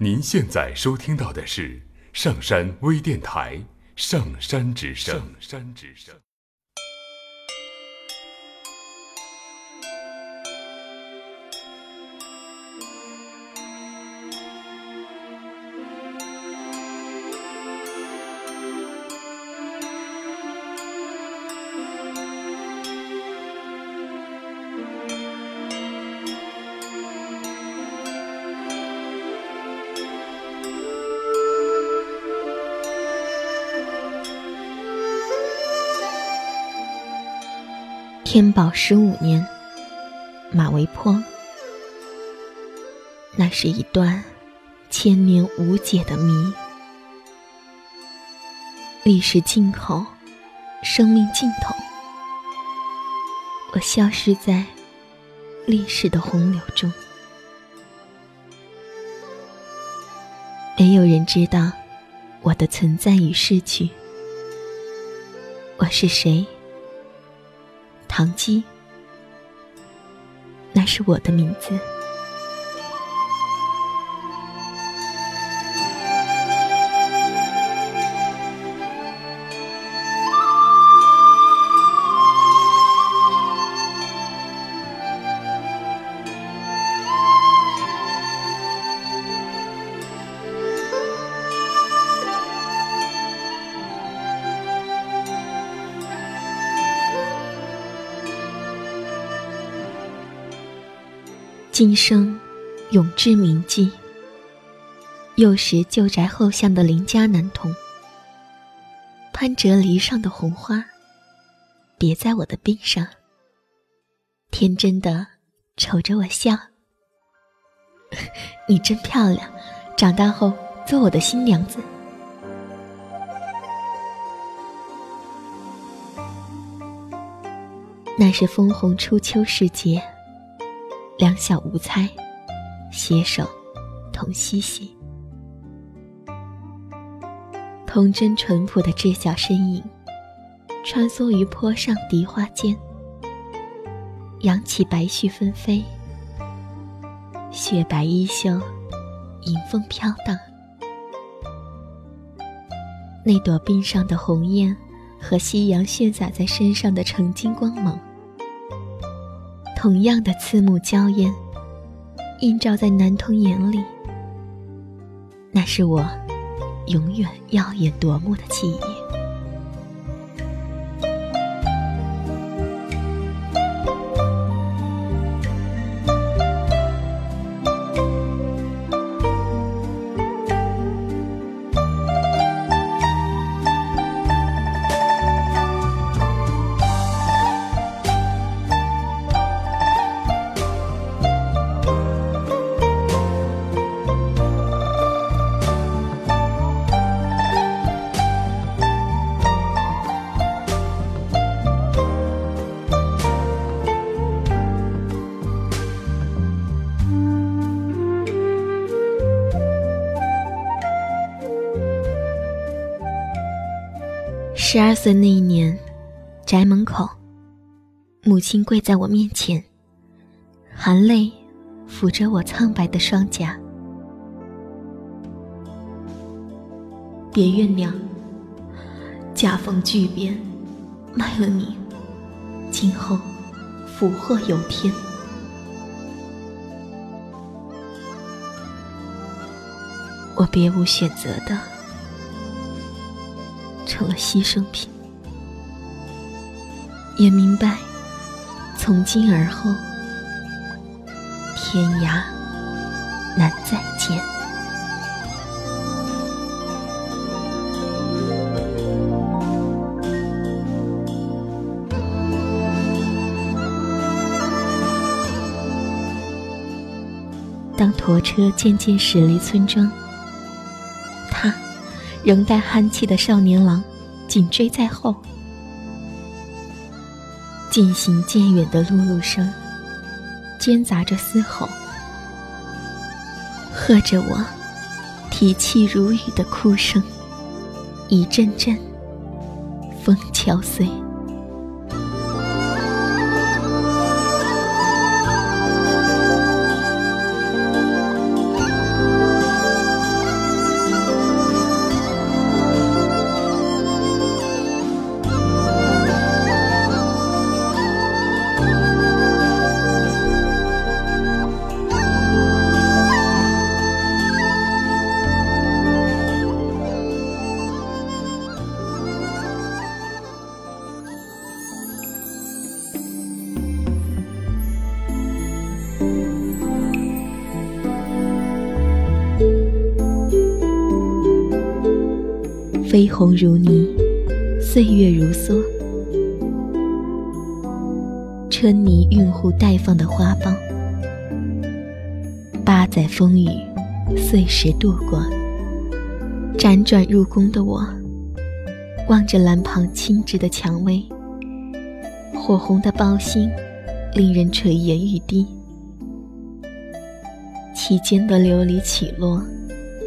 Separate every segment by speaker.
Speaker 1: 您现在收听到的是上山微电台《上山之声》。上山之声。
Speaker 2: 天宝十五年，马嵬坡。那是一段千年无解的谜。历史尽头，生命尽头，我消失在历史的洪流中。没有人知道我的存在与逝去。我是谁？唐姬，那是我的名字。今生永志铭记。幼时旧宅后巷的邻家男童，攀折篱上的红花，别在我的鬓上，天真的瞅着我笑。你真漂亮，长大后做我的新娘子。那是枫红初秋时节。两小无猜，携手同嬉戏，童真淳朴的稚小身影，穿梭于坡上荻花间，扬起白絮纷飞，雪白衣袖迎风飘荡。那朵冰上的红艳和夕阳炫洒在身上的澄金光芒。同样的刺目娇艳，映照在男童眼里，那是我永远耀眼夺目的记忆。十二岁那一年，宅门口，母亲跪在我面前，含泪抚着我苍白的双颊。别怨娘，夹缝巨变，卖了你，今后福祸由天。我别无选择的。成了牺牲品，也明白，从今而后，天涯难再见。当驼车渐渐驶离村庄。他仍带憨气的少年郎，紧追在后。渐行渐远的碌碌声，间杂着嘶吼，和着我啼泣如雨的哭声，一阵阵风敲碎。绯红如泥，岁月如梭。春泥晕户待放的花苞，八载风雨，岁时度过。辗转入宫的我，望着蓝旁轻直的蔷薇，火红的苞心，令人垂涎欲滴。其间的流离起落，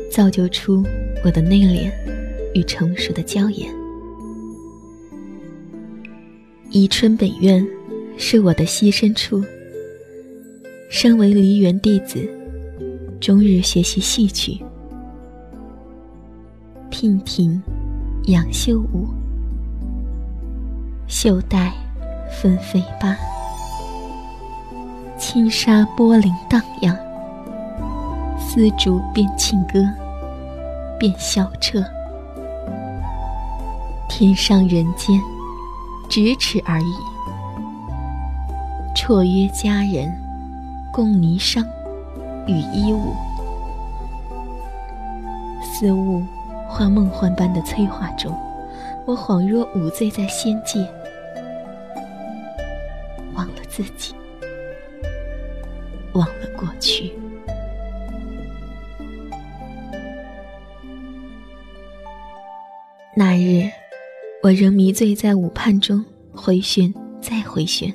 Speaker 2: 造就出我的内敛与成熟的娇艳。宜春本院是我的栖身处。身为梨园弟子，终日学习戏曲。娉婷，杨秀舞，袖带纷飞罢，轻纱波粼荡漾，丝竹变庆歌，变晓彻。天上人间，咫尺而已。绰约佳人，共霓裳，羽衣舞，似雾。化梦幻般的催化中，我恍若舞醉在仙界，忘了自己，忘了过去。那日，我仍迷醉在舞畔中，回旋再回旋。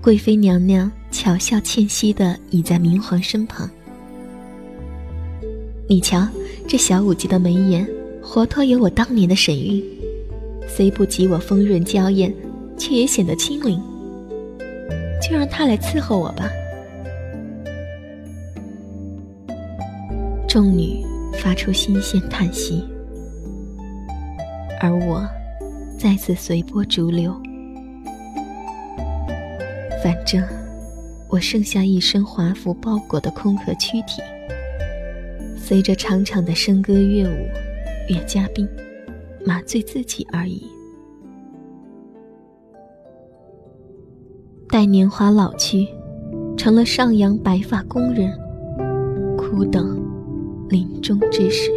Speaker 2: 贵妃娘娘巧笑倩兮的倚在明皇身旁，你瞧。这小舞姬的眉眼，活脱有我当年的神韵，虽不及我丰润娇艳，却也显得清灵。就让她来伺候我吧。众女发出新鲜叹息，而我再次随波逐流。反正我剩下一身华服包裹的空壳躯体。随着长长的笙歌乐舞，悦嘉宾，麻醉自己而已。待年华老去，成了上阳白发工人，苦等临终之时。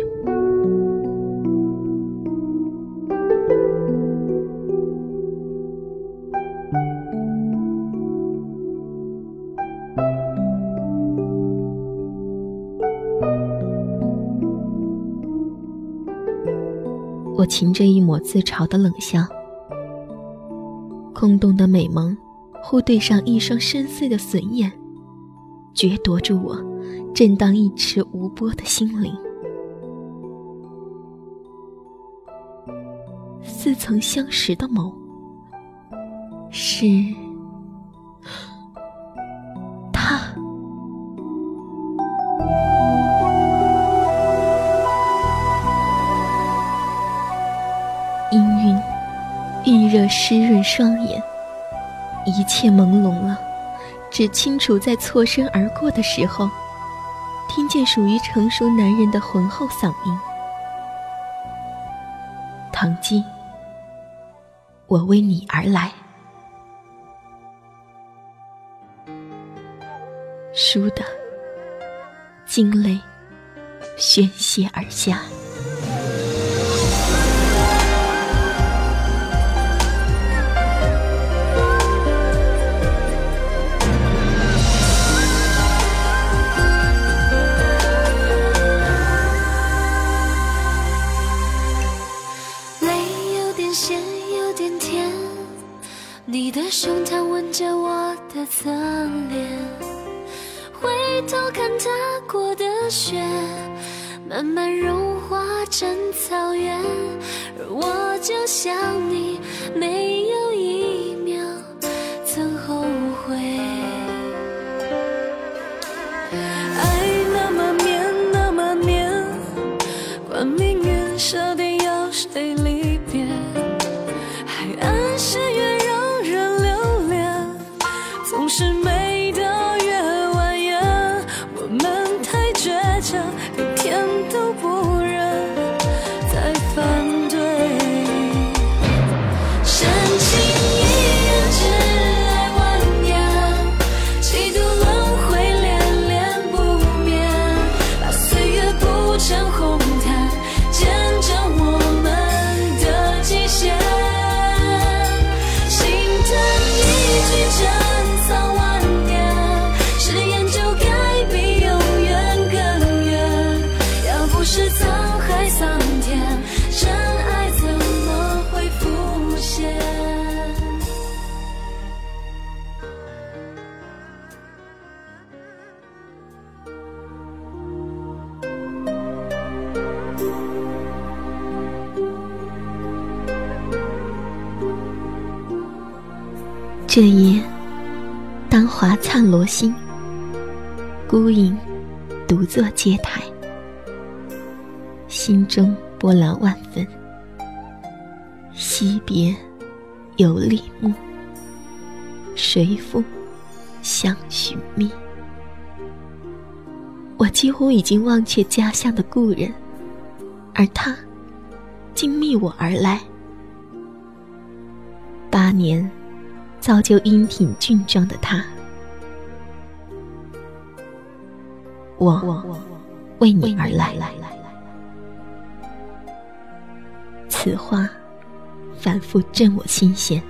Speaker 2: 噙着一抹自嘲的冷笑，空洞的美眸，忽对上一双深邃的损眼，决夺住我震荡一池无波的心灵。似曾相识的眸，是。热湿润双眼，一切朦胧了，只清楚在错身而过的时候，听见属于成熟男人的浑厚嗓音：“唐姬，我为你而来。”输的，惊雷宣泄而下。是美这夜，当华灿罗星，孤影独坐阶台，心中波澜万分。惜别有李牧，谁负相寻觅？我几乎已经忘却家乡的故人，而他竟觅我而来。八年，造就英挺俊壮的他，我为你而来。此话反复震我心弦。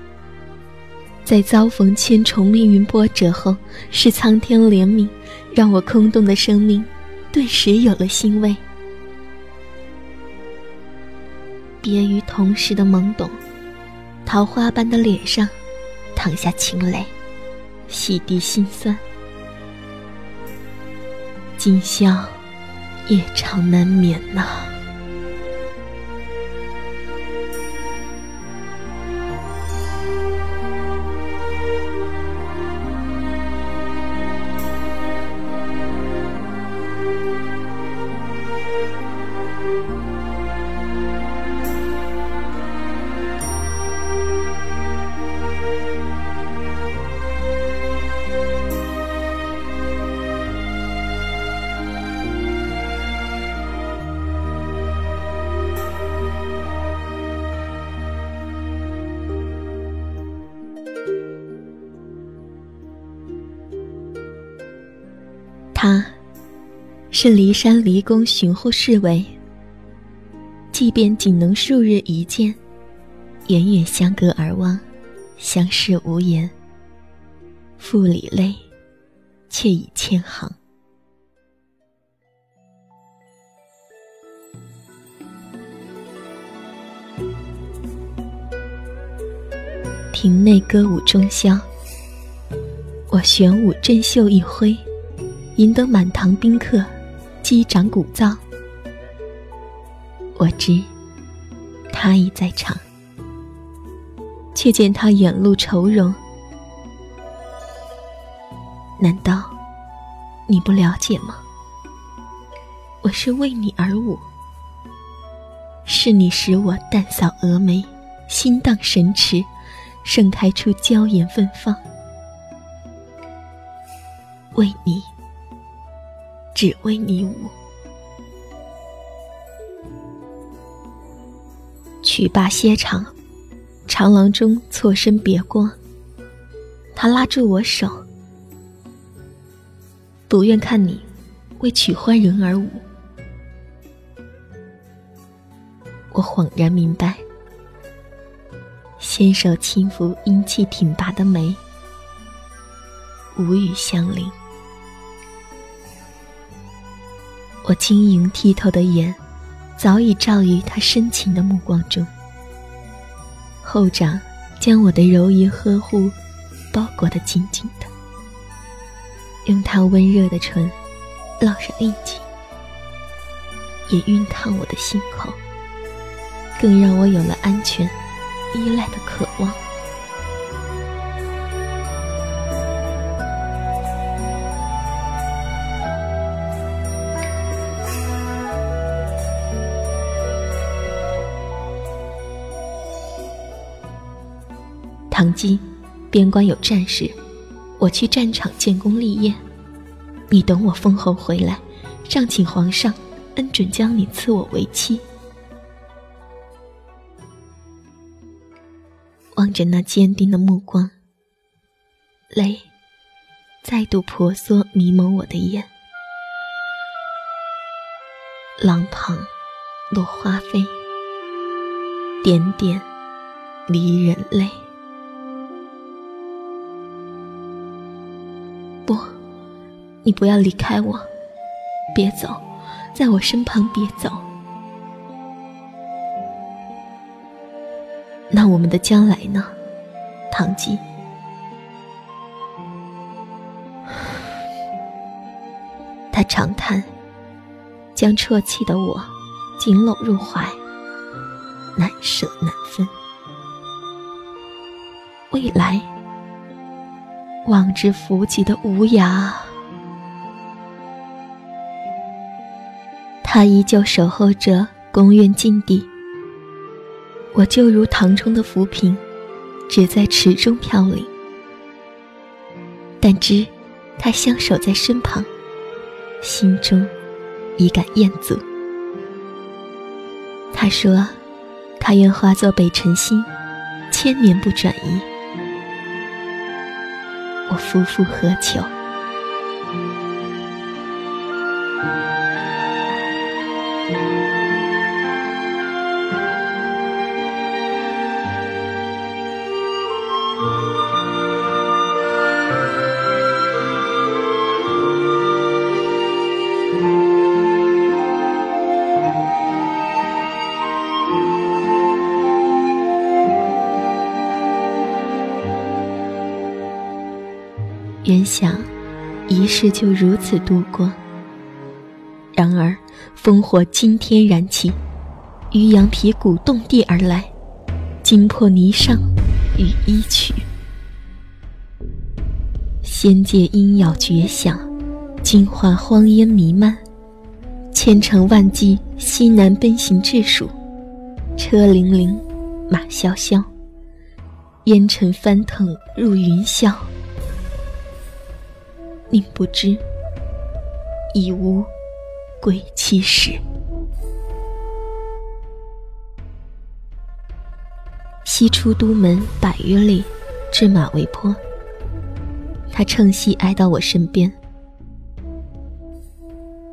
Speaker 2: 在遭逢千重命运波折后，是苍天怜悯，让我空洞的生命顿时有了欣慰。别于同时的懵懂。桃花般的脸上，淌下清泪，洗涤心酸。今宵，夜长难眠呐。是骊山离宫巡护侍卫。即便仅能数日一见，远远相隔而望，相视无言。腹里泪，却已千行。庭内歌舞中宵，我玄武镇袖一挥。赢得满堂宾客击掌鼓噪，我知他已在场，却见他眼露愁容。难道你不了解吗？我是为你而舞，是你使我淡扫蛾眉，心荡神驰，盛开出娇艳芬芳，为你。只为你舞，曲罢歇场，长廊中错身别过。他拉住我手，不愿看你为取欢人而舞。我恍然明白，纤手轻抚英气挺拔的眉，无语相邻。我晶莹剔透的眼，早已照于他深情的目光中。后掌将我的柔仪呵护，包裹得紧紧的，用他温热的唇烙上印记，也熨烫我的心口，更让我有了安全、依赖的渴望。曾经，边关有战事，我去战场建功立业。你等我封侯回来，上请皇上恩准将你赐我为妻。望着那坚定的目光，泪再度婆娑，迷蒙我的眼。廊旁落花飞，点点离人泪。不，你不要离开我，别走，在我身旁别走。那我们的将来呢，唐吉？他长叹，将啜泣的我紧搂入怀，难舍难分。未来望之弗及的无涯。他依旧守候着宫苑禁地，我就如塘中的浮萍，只在池中飘零。但知他相守在身旁，心中已感雁足。他说：“他愿化作北辰星，千年不转移。”我夫复何求？想一世就如此度过，然而烽火惊天燃起，于羊皮鼓动地而来，惊破霓裳羽衣曲。仙界鹰咬绝响，惊化荒烟弥漫，千乘万骑西南奔行至蜀，车辚辚，马萧萧，烟尘翻腾入云霄。宁不知，已无归期时。西出都门百余里，至马嵬坡。他趁隙挨到我身边。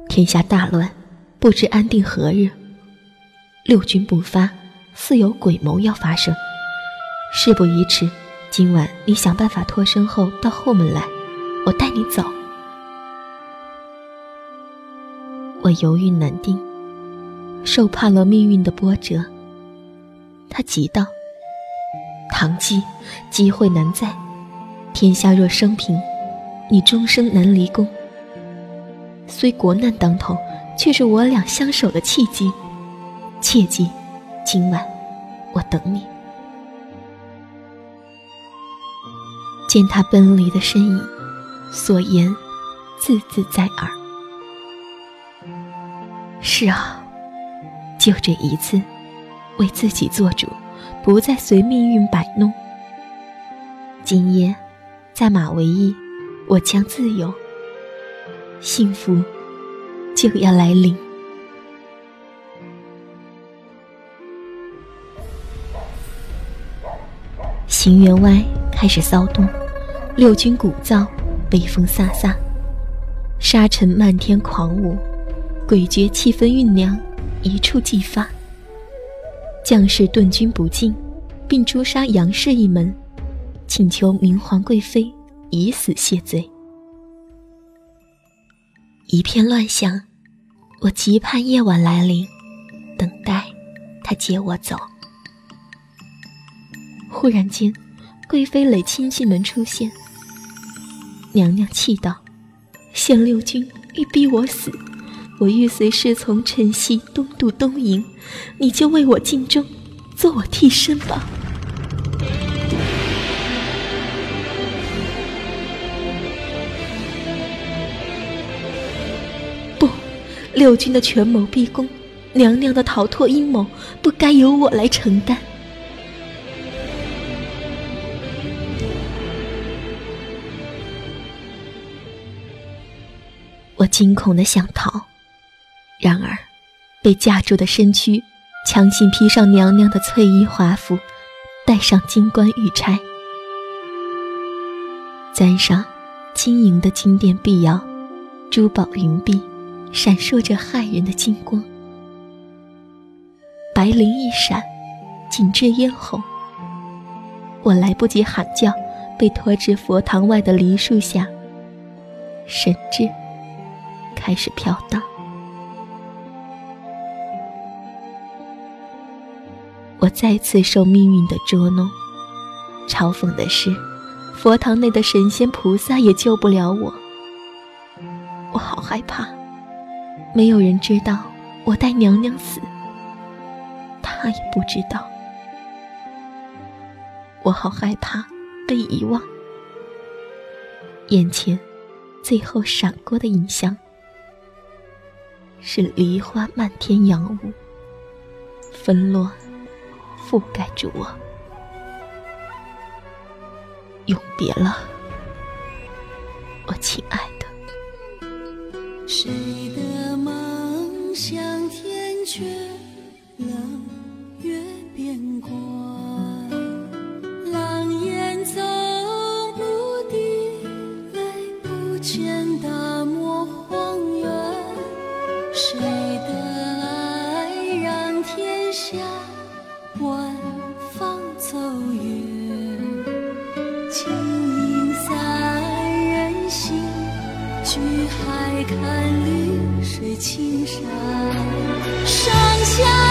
Speaker 2: 天下大乱，不知安定何日。六军不发，似有鬼谋要发生。事不宜迟，今晚你想办法脱身后到后门来。我带你走。我犹豫难定，受怕了命运的波折。他急道：“唐姬，机会难在，天下若生平，你终生难离宫。虽国难当头，却是我俩相守的契机。切记，今晚我等你。”见他奔离的身影。所言，字字在耳。是啊，就这一次，为自己做主，不再随命运摆弄。今夜，在马嵬驿，我将自由，幸福就要来临。行辕外开始骚动，六军鼓噪。北风飒飒，沙尘漫天狂舞，诡谲气氛酝酿，一触即发。将士顿军不进，并诛杀杨氏一门，请求明皇贵妃以死谢罪。一片乱象，我急盼夜晚来临，等待他接我走。忽然间，贵妃累亲戚们出现。娘娘气道：“现六军欲逼我死，我欲随侍从陈曦东渡东营，你就为我尽忠，做我替身吧。”不，六军的权谋逼宫，娘娘的逃脱阴谋，不该由我来承担。惊恐的想逃，然而被架住的身躯强行披上娘娘的翠衣华服，戴上金冠玉钗，簪上晶莹的金殿碧瑶，珠宝云碧，闪烁着骇人的金光，白绫一闪，紧至咽喉。我来不及喊叫，被拖至佛堂外的梨树下，神智。开始飘荡。我再次受命运的捉弄。嘲讽的是，佛堂内的神仙菩萨也救不了我。我好害怕，没有人知道我待娘娘死，她也不知道。我好害怕被遗忘，眼前最后闪过的影像，是梨花漫天扬舞，纷乱覆盖住我。永别了，我亲爱的。
Speaker 3: 谁的梦想天阙，情影散人心。聚海看绿水青山，上下